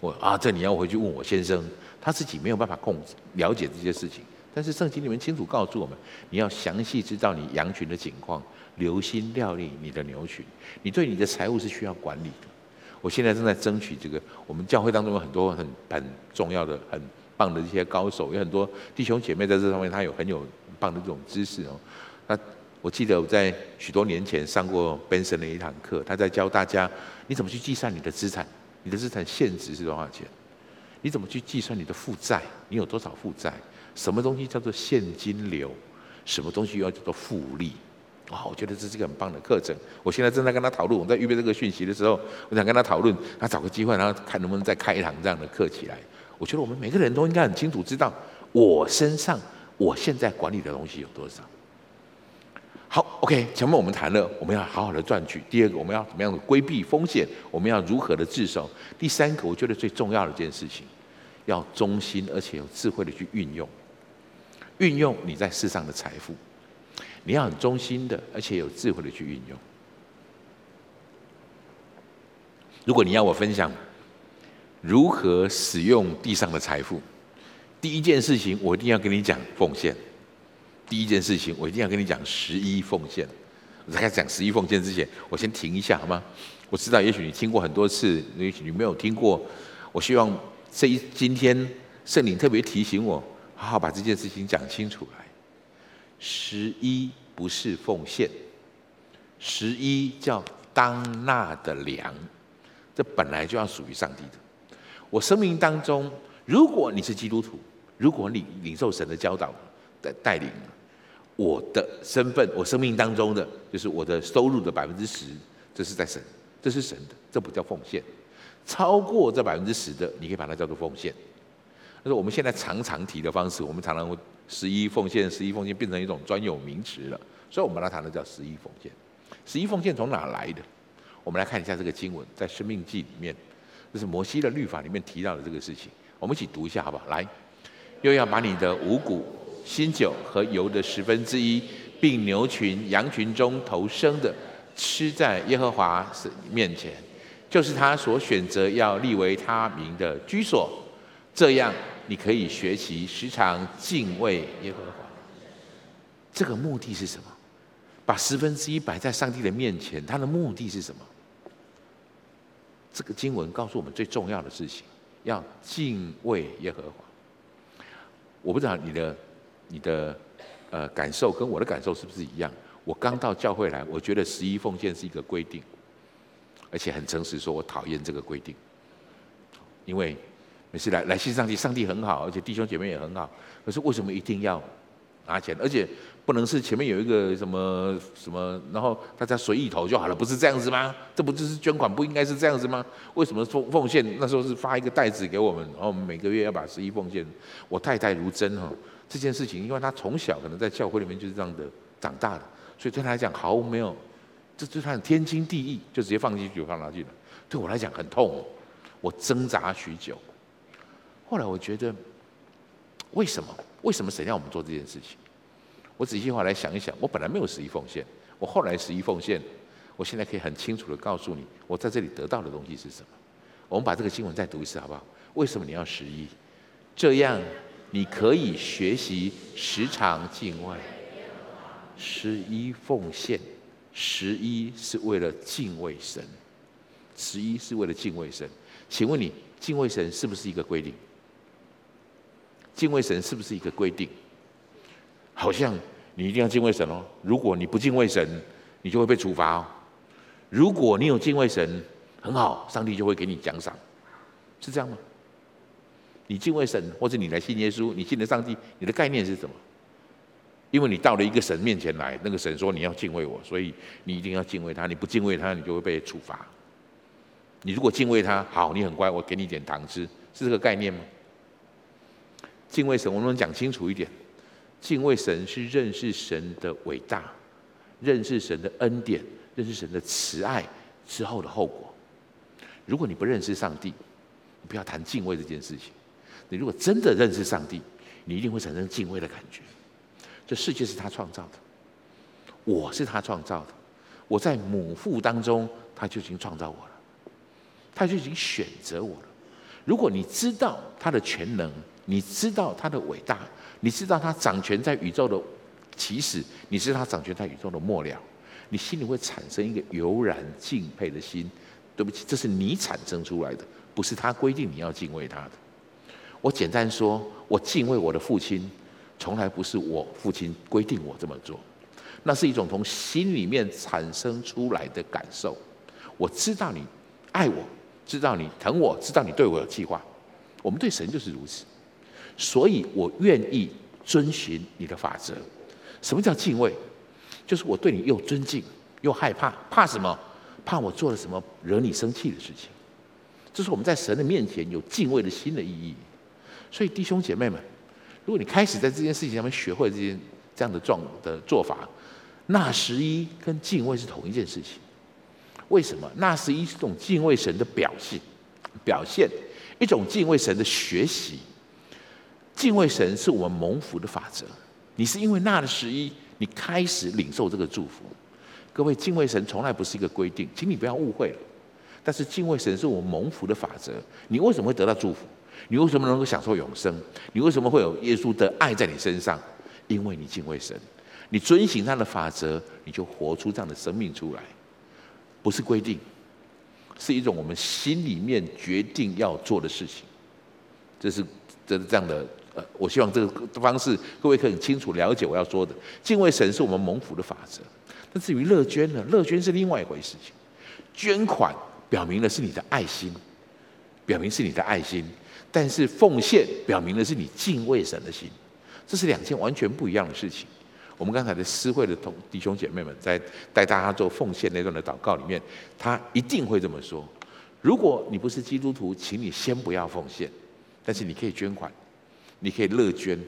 我啊，这你要回去问我先生。他自己没有办法控制了解这些事情，但是圣经里面清楚告诉我们，你要详细知道你羊群的情况，留心料理你的牛群。你对你的财务是需要管理的。我现在正在争取这个，我们教会当中有很多很很重要的、很棒的一些高手，有很多弟兄姐妹在这上面，他有很有棒的这种知识哦。那我记得我在许多年前上过 Benson 的一堂课，他在教大家你怎么去计算你的资产，你的资产现值是多少钱。你怎么去计算你的负债？你有多少负债？什么东西叫做现金流？什么东西又要叫做复利？哇，我觉得这是一个很棒的课程。我现在正在跟他讨论。我在预备这个讯息的时候，我想跟他讨论，他找个机会，然后看能不能再开一堂这样的课起来。我觉得我们每个人都应该很清楚知道，我身上我现在管理的东西有多少。好，OK，前面我们谈了，我们要好好的赚取。第二个，我们要怎么样的规避风险？我们要如何的自守？第三个，我觉得最重要的一件事情，要忠心而且有智慧的去运用，运用你在世上的财富，你要很忠心的，而且有智慧的去运用。如果你要我分享如何使用地上的财富，第一件事情，我一定要跟你讲奉献。第一件事情，我一定要跟你讲十一奉献。我在开始讲十一奉献之前，我先停一下好吗？我知道，也许你听过很多次，也许你没有听过。我希望这一今天圣灵特别提醒我，好好把这件事情讲清楚来。十一不是奉献，十一叫当纳的粮，这本来就要属于上帝的。我生命当中，如果你是基督徒，如果你领受神的教导的带领。我的身份，我生命当中的就是我的收入的百分之十，这是在神，这是神的，这不叫奉献。超过这百分之十的，你可以把它叫做奉献。但是我们现在常常提的方式，我们常常会十一奉献，十一奉献变成一种专有名词了，所以我们把它谈的叫十一奉献。十一奉献从哪来的？我们来看一下这个经文，在生命记里面，这是摩西的律法里面提到的这个事情，我们一起读一下好不好？来，又要把你的五谷。新酒和油的十分之一，并牛群、羊群中头生的，吃在耶和华神面前，就是他所选择要立为他名的居所。这样，你可以学习时常敬畏耶和华。这个目的是什么？把十分之一摆在上帝的面前，他的目的是什么？这个经文告诉我们最重要的事情：要敬畏耶和华。我不知道你的你的呃感受跟我的感受是不是一样？我刚到教会来，我觉得十一奉献是一个规定，而且很诚实说，我讨厌这个规定，因为每次来来信上帝，上帝很好，而且弟兄姐妹也很好，可是为什么一定要拿钱？而且不能是前面有一个什么什么，然后大家随意投就好了，不是这样子吗？这不就是捐款不应该是这样子吗？为什么奉奉献那时候是发一个袋子给我们，然后我们每个月要把十一奉献？我太太如真哈，这件事情，因为他从小可能在教会里面就是这样的长大的。所以对他来讲毫无没有，这对他很天经地义，就直接放进去，放进去了。对我来讲很痛，我挣扎许久。后来我觉得，为什么？为什么神要我们做这件事情？我仔细后来想一想，我本来没有十一奉献，我后来十一奉献，我现在可以很清楚的告诉你，我在这里得到的东西是什么。我们把这个经文再读一次好不好？为什么你要十一？这样你可以学习时常敬畏。十一奉献，十一是为了敬畏神，十一是为了敬畏神。请问你，敬畏神是不是一个规定？敬畏神是不是一个规定？好像你一定要敬畏神哦。如果你不敬畏神，你就会被处罚哦。如果你有敬畏神，很好，上帝就会给你奖赏，是这样吗？你敬畏神，或者你来信耶稣，你信了上帝，你的概念是什么？因为你到了一个神面前来，那个神说你要敬畏我，所以你一定要敬畏他。你不敬畏他，你就会被处罚。你如果敬畏他，好，你很乖，我给你一点糖吃，是这个概念吗？敬畏神，我们讲清楚一点。敬畏神是认识神的伟大，认识神的恩典，认识神的慈爱之后的后果。如果你不认识上帝，你不要谈敬畏这件事情。你如果真的认识上帝，你一定会产生敬畏的感觉。这世界是他创造的，我是他创造的，我在母腹当中，他就已经创造我了，他就已经选择我了。如果你知道他的全能，你知道他的伟大，你知道他掌权在宇宙的起始，你知道他掌权在宇宙的末了，你心里会产生一个油然敬佩的心。对不起，这是你产生出来的，不是他规定你要敬畏他的。我简单说，我敬畏我的父亲。从来不是我父亲规定我这么做，那是一种从心里面产生出来的感受。我知道你爱我，知道你疼我，知道你对我有计划。我们对神就是如此，所以我愿意遵循你的法则。什么叫敬畏？就是我对你又尊敬又害怕。怕什么？怕我做了什么惹你生气的事情。这是我们在神的面前有敬畏的心的意义。所以弟兄姐妹们。如果你开始在这件事情上面学会这件这样的状的做法，纳十一跟敬畏是同一件事情。为什么？纳十一是一种敬畏神的表现，表现一种敬畏神的学习。敬畏神是我们蒙福的法则。你是因为纳了十一，你开始领受这个祝福。各位，敬畏神从来不是一个规定，请你不要误会了。但是敬畏神是我们蒙福的法则。你为什么会得到祝福？你为什么能够享受永生？你为什么会有耶稣的爱在你身上？因为你敬畏神，你遵行他的法则，你就活出这样的生命出来。不是规定，是一种我们心里面决定要做的事情。这是这是这样的。呃，我希望这个方式各位可以清楚了解我要说的。敬畏神是我们蒙福的法则。那至于乐捐呢？乐捐是另外一回事情。捐款表明的是你的爱心，表明是你的爱心。但是奉献表明的是你敬畏神的心，这是两件完全不一样的事情。我们刚才的诗会的同弟兄姐妹们在带大家做奉献那段的祷告里面，他一定会这么说：如果你不是基督徒，请你先不要奉献，但是你可以捐款，你可以乐捐。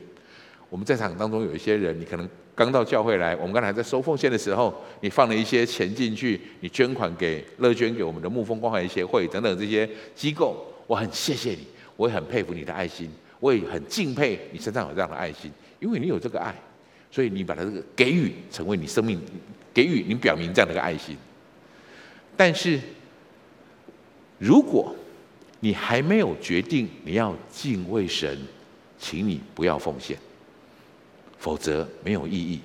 我们在场当中有一些人，你可能刚到教会来，我们刚才在收奉献的时候，你放了一些钱进去，你捐款给乐捐给我们的牧风关怀协会等等这些机构，我很谢谢你。我也很佩服你的爱心，我也很敬佩你身上有这样的爱心，因为你有这个爱，所以你把它这个给予成为你生命给予，你表明这样的一个爱心。但是，如果你还没有决定你要敬畏神，请你不要奉献，否则没有意义。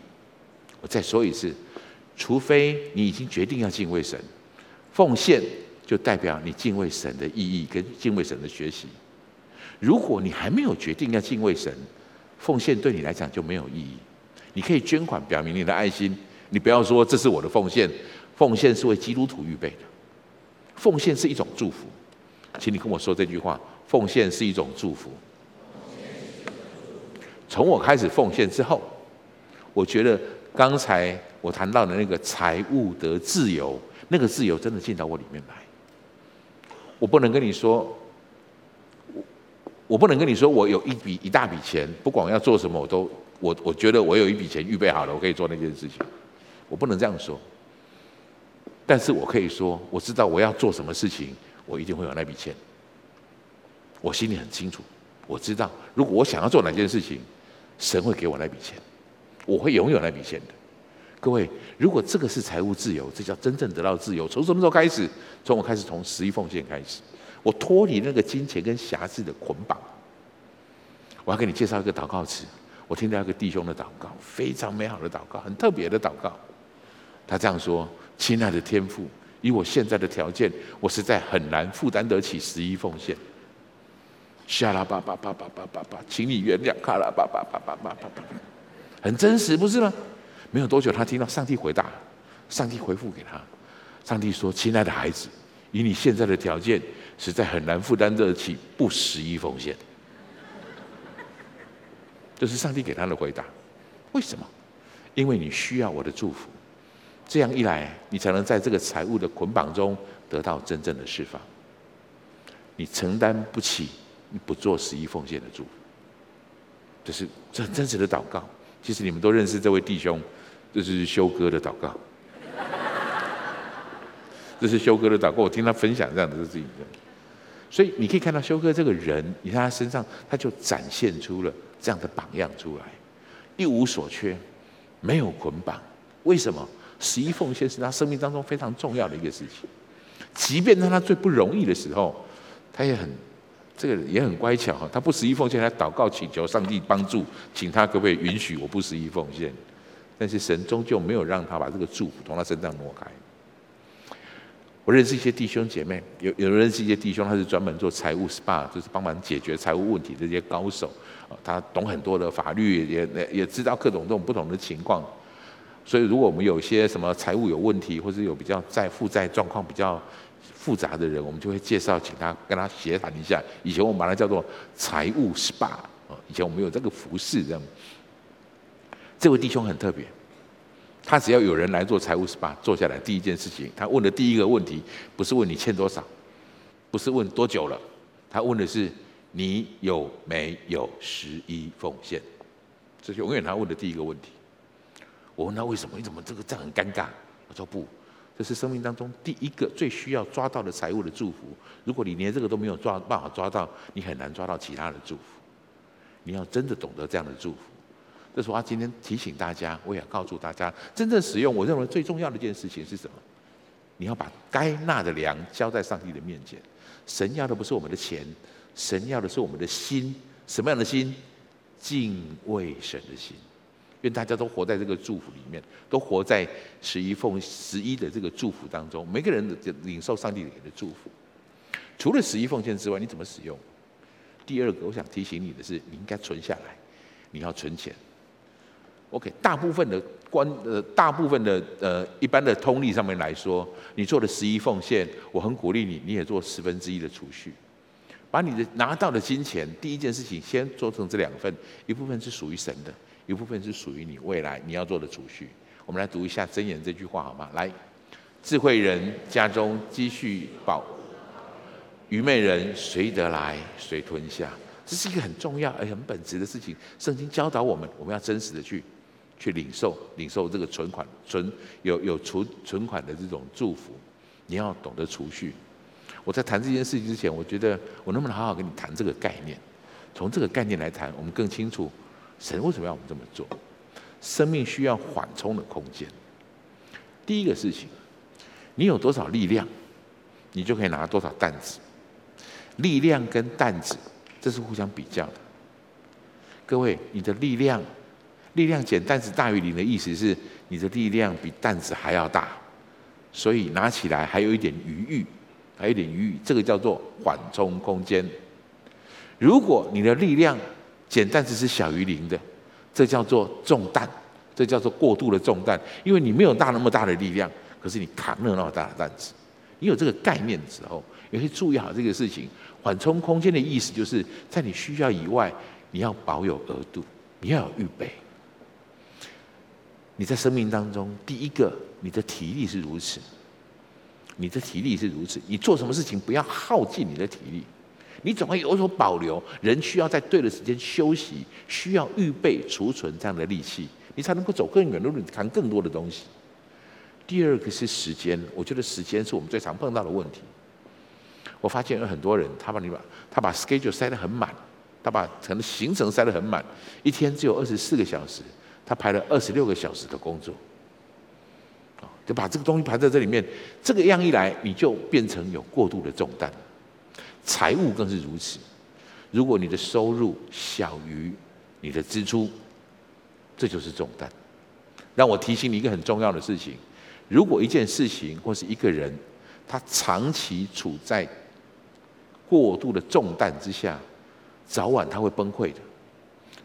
我再说一次，除非你已经决定要敬畏神，奉献就代表你敬畏神的意义跟敬畏神的学习。如果你还没有决定要敬畏神，奉献对你来讲就没有意义。你可以捐款表明你的爱心，你不要说这是我的奉献，奉献是为基督徒预备的，奉献是一种祝福。请你跟我说这句话：奉献是一种祝福。从我开始奉献之后，我觉得刚才我谈到的那个财务的自由，那个自由真的进到我里面来。我不能跟你说，我不能跟你说，我有一笔一大笔钱，不管要做什么，我都我我觉得我有一笔钱预备好了，我可以做那件事情。我不能这样说，但是我可以说，我知道我要做什么事情，我一定会有那笔钱。我心里很清楚，我知道如果我想要做哪件事情。神会给我那笔钱，我会拥有那笔钱的。各位，如果这个是财务自由，这叫真正得到自由。从什么时候开始？从我开始从十一奉献开始，我脱离那个金钱跟瑕疵的捆绑。我要给你介绍一个祷告词，我听到一个弟兄的祷告，非常美好的祷告，很特别的祷告。他这样说：“亲爱的天父，以我现在的条件，我实在很难负担得起十一奉献。”下拉巴巴巴巴巴巴巴，请你原谅。卡拉巴巴巴巴巴巴巴，很真实，不是吗？没有多久，他听到上帝回答，上帝回复给他，上帝说：“亲爱的孩子，以你现在的条件，实在很难负担得起不十一奉献。”这是上帝给他的回答。为什么？因为你需要我的祝福，这样一来，你才能在这个财务的捆绑中得到真正的释放。你承担不起。你不做十一奉献的祝福，这是这很真实的祷告。其实你们都认识这位弟兄，这是修哥的祷告。这是修哥的祷告，我听他分享这样的事情。所以你可以看到修哥这个人，你看他身上，他就展现出了这样的榜样出来，一无所缺，没有捆绑。为什么？十一奉献是他生命当中非常重要的一个事情。即便在他最不容易的时候，他也很。这个也很乖巧哈，他不十一奉献，他祷告请求上帝帮助，请他可不可以允许我不十一奉献？但是神终究没有让他把这个祝福从他身上挪开。我认识一些弟兄姐妹，有有认识一些弟兄，他是专门做财务 SPA，就是帮忙解决财务问题的这些高手啊，他懂很多的法律，也也知道各种这种不同的情况。所以，如果我们有些什么财务有问题，或者有比较债负债状况比较。复杂的人，我们就会介绍，请他跟他协谈一下。以前我们把它叫做财务 SPA 啊，以前我们有这个服饰这样。这位弟兄很特别，他只要有人来做财务 SPA，坐下来第一件事情，他问的第一个问题，不是问你欠多少，不是问多久了，他问的是你有没有十一奉献，这是永远他问的第一个问题。我问他为什么？你怎么这个这样很尴尬？我说不。这是生命当中第一个最需要抓到的财务的祝福。如果你连这个都没有抓办法抓到，你很难抓到其他的祝福。你要真的懂得这样的祝福。这是我今天提醒大家，我也要告诉大家，真正使用我认为最重要的一件事情是什么？你要把该纳的粮交在上帝的面前。神要的不是我们的钱，神要的是我们的心。什么样的心？敬畏神的心。愿大家都活在这个祝福里面，都活在十一奉十一的这个祝福当中。每个人的领受上帝给的祝福，除了十一奉献之外，你怎么使用？第二个，我想提醒你的是，你应该存下来，你要存钱。OK，大部分的关呃，大部分的呃，一般的通例上面来说，你做的十一奉献，我很鼓励你，你也做十分之一的储蓄，把你的拿到的金钱，第一件事情先做成这两份，一部分是属于神的。一部分是属于你未来你要做的储蓄。我们来读一下箴言这句话好吗？来，智慧人家中积蓄宝，愚昧人谁得来谁吞下。这是一个很重要而很本质的事情。圣经教导我们，我们要真实的去去领受领受这个存款存有有存存款的这种祝福。你要懂得储蓄。我在谈这件事情之前，我觉得我能不能好好跟你谈这个概念？从这个概念来谈，我们更清楚。神为什么要我们这么做？生命需要缓冲的空间。第一个事情，你有多少力量，你就可以拿多少担子。力量跟担子，这是互相比较的。各位，你的力量，力量减担子大于零的意思是，你的力量比担子还要大，所以拿起来还有一点余裕，还有一点余裕，这个叫做缓冲空间。如果你的力量减担子是小于零的，这叫做重担，这叫做过度的重担，因为你没有大那么大的力量，可是你扛了那么大的担子。你有这个概念之后，你会注意好这个事情。缓冲空间的意思就是在你需要以外，你要保有额度，你要有预备。你在生命当中，第一个，你的体力是如此，你的体力是如此，你做什么事情不要耗尽你的体力，你总会有所保留。人需要在对的时间休息，需要预备储存这样的力气，你才能够走更远的路，扛更多的东西。第二个是时间，我觉得时间是我们最常碰到的问题。我发现有很多人，他把你把他把 schedule 塞得很满，他把可能行程塞得很满，一天只有二十四个小时，他排了二十六个小时的工作，啊，就把这个东西排在这里面，这个样一来，你就变成有过度的重担。财务更是如此，如果你的收入小于你的支出，这就是重担。让我提醒你一个很重要的事情。如果一件事情或是一个人，他长期处在过度的重担之下，早晚他会崩溃的，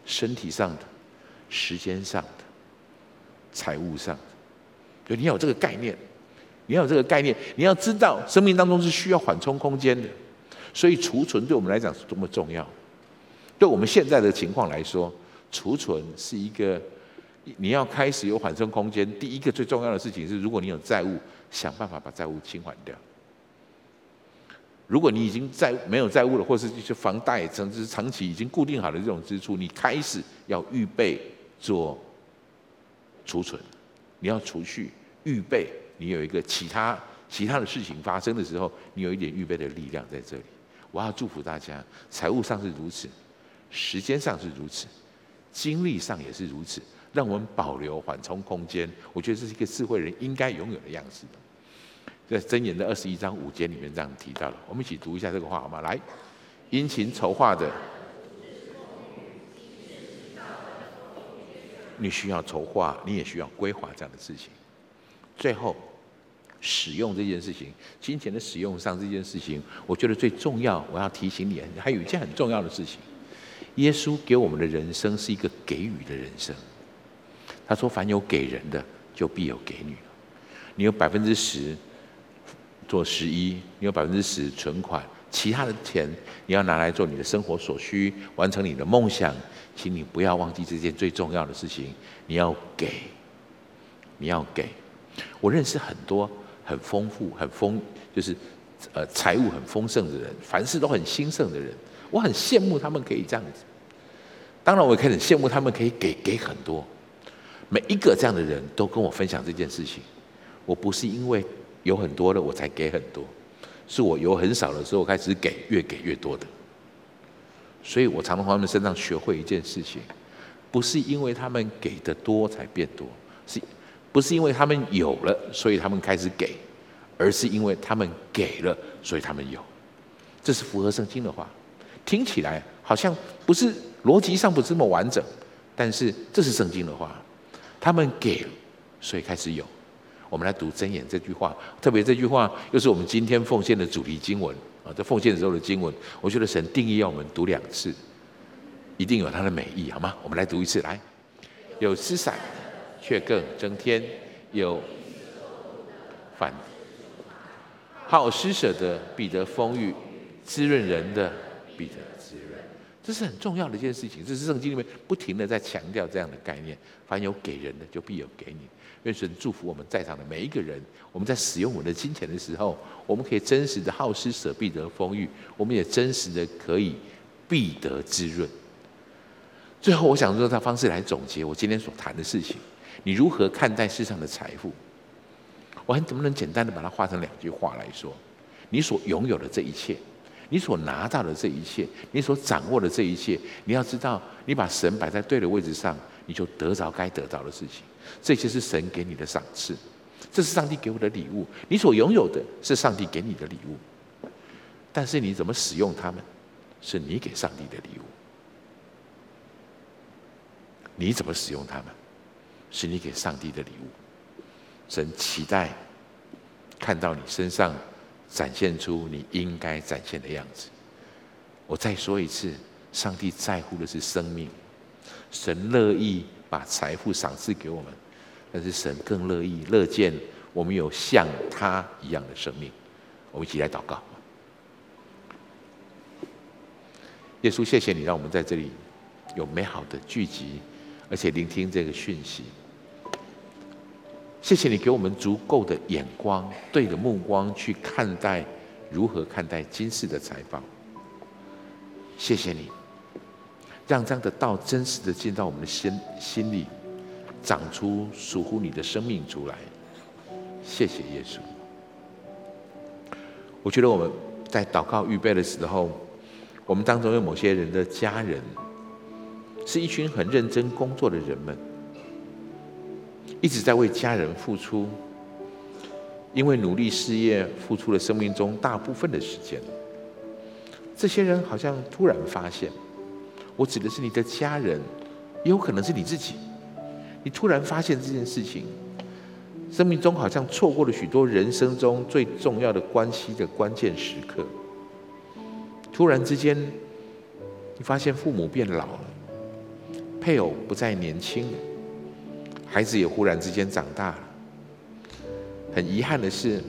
身体上的、时间上的、财务上的。所以你要有这个概念，你要有这个概念，你要知道生命当中是需要缓冲空间的，所以储存对我们来讲是多么重要。对我们现在的情况来说，储存是一个。你要开始有缓冲空间，第一个最重要的事情是，如果你有债务，想办法把债务清还掉。如果你已经债没有债务了，或是一些房贷，甚至是长期已经固定好的这种支出，你开始要预备做储存，你要储蓄预备，你有一个其他其他的事情发生的时候，你有一点预备的力量在这里。我要祝福大家，财务上是如此，时间上是如此，精力上也是如此。让我们保留缓冲空间，我觉得这是一个智慧人应该拥有的样子。在箴言的二十一章五节里面这样提到了，我们一起读一下这个话好吗？来，殷勤筹划的，你需要筹划，你也需要规划这样的事情。最后，使用这件事情，金钱的使用上这件事情，我觉得最重要。我要提醒你，还有一件很重要的事情：耶稣给我们的人生是一个给予的人生。他说：“凡有给人的，就必有给你。你有百分之十做十一，你有百分之十存款，其他的钱你要拿来做你的生活所需，完成你的梦想。请你不要忘记这件最重要的事情，你要给，你要给。我认识很多很丰富、很丰，就是呃财务很丰盛的人，凡事都很兴盛的人，我很羡慕他们可以这样子。当然，我也很羡慕他们可以给给很多。”每一个这样的人都跟我分享这件事情。我不是因为有很多的我才给很多，是我有很少的时候开始给，越给越多的。所以我常常从他们身上学会一件事情：不是因为他们给的多才变多，是不是因为他们有了所以他们开始给，而是因为他们给了所以他们有。这是符合圣经的话，听起来好像不是逻辑上不是这么完整，但是这是圣经的话。他们给，所以开始有。我们来读箴言这句话，特别这句话又是我们今天奉献的主题经文啊，在奉献的时候的经文。我觉得神定义要我们读两次，一定有它的美意，好吗？我们来读一次，来。有施散却更增添，有反好施舍的必得丰裕，滋润人的必得。这是很重要的一件事情，这是圣经里面不停的在强调这样的概念。凡有给人的，就必有给你。愿神祝福我们在场的每一个人。我们在使用我们的金钱的时候，我们可以真实的好施舍，必得丰裕；我们也真实的可以必得滋润。最后，我想用这方式来总结我今天所谈的事情。你如何看待世上的财富？我还能不能简单的把它画成两句话来说？你所拥有的这一切。你所拿到的这一切，你所掌握的这一切，你要知道，你把神摆在对的位置上，你就得着该得到的事情。这些是神给你的赏赐，这是上帝给我的礼物。你所拥有的是上帝给你的礼物，但是你怎么使用它们，是你给上帝的礼物。你怎么使用他们，是你给上帝的礼物。神期待看到你身上展现出你应该展现的样子。我再说一次，上帝在乎的是生命，神乐意把财富赏赐给我们，但是神更乐意乐见我们有像他一样的生命。我们一起来祷告。耶稣，谢谢你让我们在这里有美好的聚集，而且聆听这个讯息。谢谢你给我们足够的眼光，对着目光去看待如何看待今世的财宝。谢谢你，让这样的道真实的进到我们的心心里，长出属乎你的生命出来。谢谢耶稣。我觉得我们在祷告预备的时候，我们当中有某些人的家人，是一群很认真工作的人们。一直在为家人付出，因为努力事业付出了生命中大部分的时间。这些人好像突然发现，我指的是你的家人，也有可能是你自己。你突然发现这件事情，生命中好像错过了许多人生中最重要的关系的关键时刻。突然之间，你发现父母变老了，配偶不再年轻了。孩子也忽然之间长大了，很遗憾的是，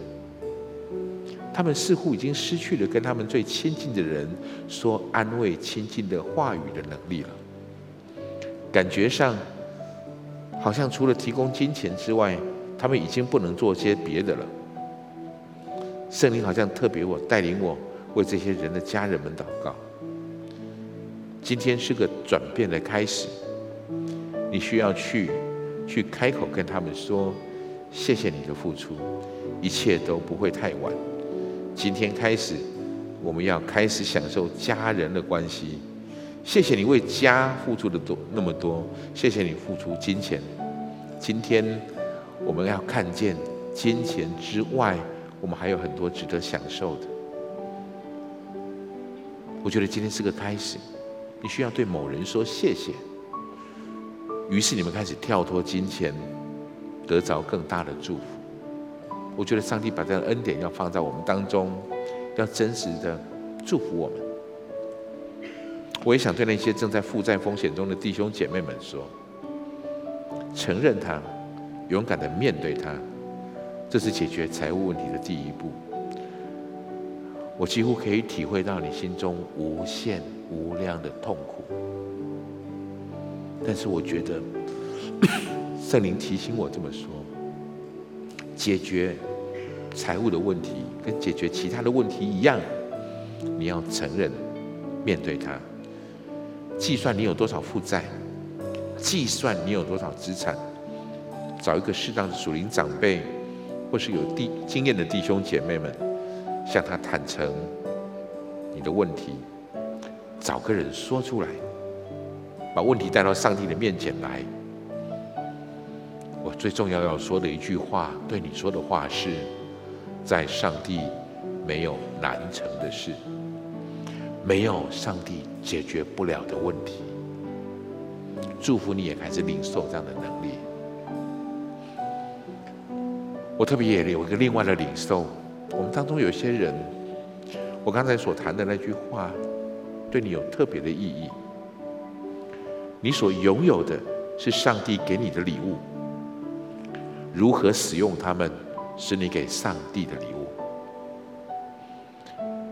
他们似乎已经失去了跟他们最亲近的人说安慰、亲近的话语的能力了。感觉上，好像除了提供金钱之外，他们已经不能做些别的了。圣灵好像特别我带领我为这些人的家人们祷告。今天是个转变的开始，你需要去。去开口跟他们说：“谢谢你的付出，一切都不会太晚。今天开始，我们要开始享受家人的关系。谢谢你为家付出的多那么多，谢谢你付出金钱。今天我们要看见金钱之外，我们还有很多值得享受的。我觉得今天是个开始，你需要对某人说谢谢。”于是你们开始跳脱金钱，得着更大的祝福。我觉得上帝把这样的恩典要放在我们当中，要真实的祝福我们。我也想对那些正在负债风险中的弟兄姐妹们说：承认他，勇敢的面对他，这是解决财务问题的第一步。我几乎可以体会到你心中无限无量的痛苦。但是我觉得，圣灵提醒我这么说：解决财务的问题，跟解决其他的问题一样，你要承认、面对它，计算你有多少负债，计算你有多少资产，找一个适当的属灵长辈，或是有弟经验的弟兄姐妹们，向他坦诚你的问题，找个人说出来。把问题带到上帝的面前来。我最重要要说的一句话，对你说的话是：在上帝没有难成的事，没有上帝解决不了的问题。祝福你也开始领受这样的能力。我特别也有一个另外的领受，我们当中有些人，我刚才所谈的那句话，对你有特别的意义。你所拥有的是上帝给你的礼物，如何使用它们，是你给上帝的礼物。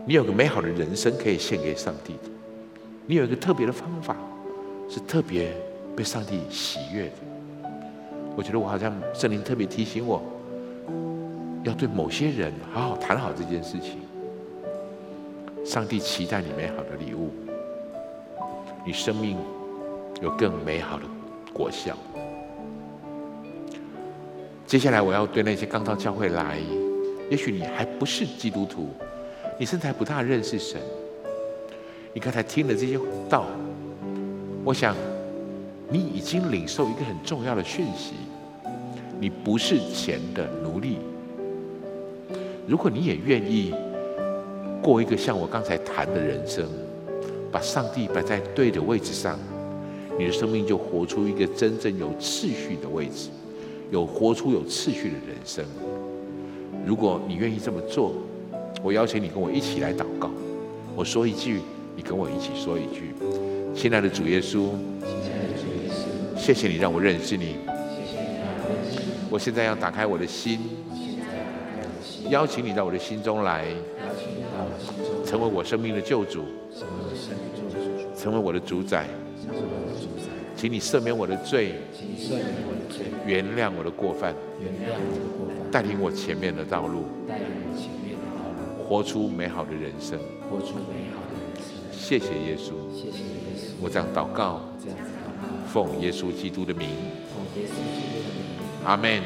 你有个美好的人生可以献给上帝的，你有一个特别的方法，是特别被上帝喜悦的。我觉得我好像圣灵特别提醒我，要对某些人好好谈好这件事情。上帝期待你美好的礼物，你生命。有更美好的果效。接下来，我要对那些刚到教会来，也许你还不是基督徒，你甚至还不大认识神。你刚才听了这些道，我想你已经领受一个很重要的讯息：你不是钱的奴隶。如果你也愿意过一个像我刚才谈的人生，把上帝摆在对的位置上。你的生命就活出一个真正有次序的位置，有活出有次序的人生。如果你愿意这么做，我邀请你跟我一起来祷告。我说一句，你跟我一起说一句。亲爱的主耶稣，谢谢你让我认识你。我现在要打开我的心，邀请你到我的心中来，成为我生命的救主，成为我的主宰。请你赦免我的罪，请赦免我的罪原谅我的过犯，带领我前面的道路，活出美好的人生。活出美好的人生谢谢耶稣，我这样祷告，奉耶稣基督的名，阿门。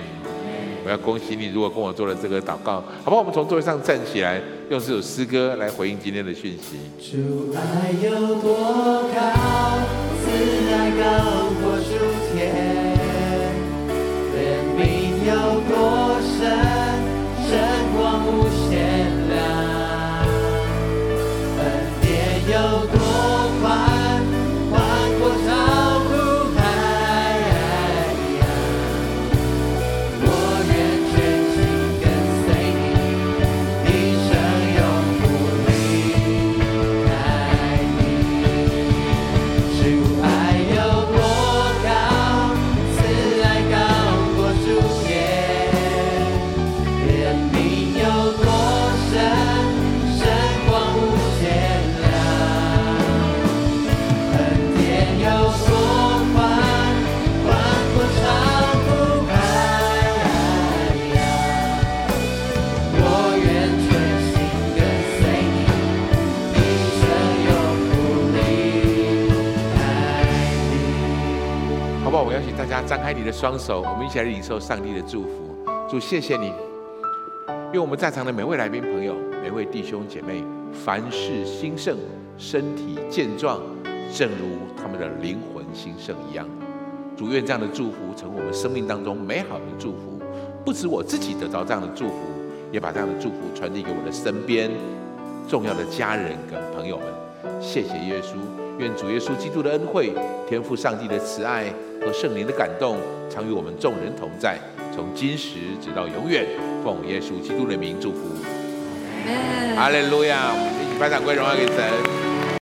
我要恭喜你，如果跟我做了这个祷告，好不好？我们从座位上站起来，用这首诗歌来回应今天的讯息。主爱有多高，自爱高过诸天，怜悯有多，深？大家张开你的双手，我们一起来领受上帝的祝福。主，谢谢你，愿我们在场的每位来宾朋友、每位弟兄姐妹，凡事兴盛，身体健壮，正如他们的灵魂兴盛一样。主，愿这样的祝福成为我们生命当中美好的祝福。不止我自己得到这样的祝福，也把这样的祝福传递给我的身边重要的家人跟朋友们。谢谢耶稣，愿主耶稣基督的恩惠、天父上帝的慈爱。和圣灵的感动，常与我们众人同在，从今时直到永远。奉耶稣基督的名祝福，哈利路亚！我们一起拍掌归荣耀给神。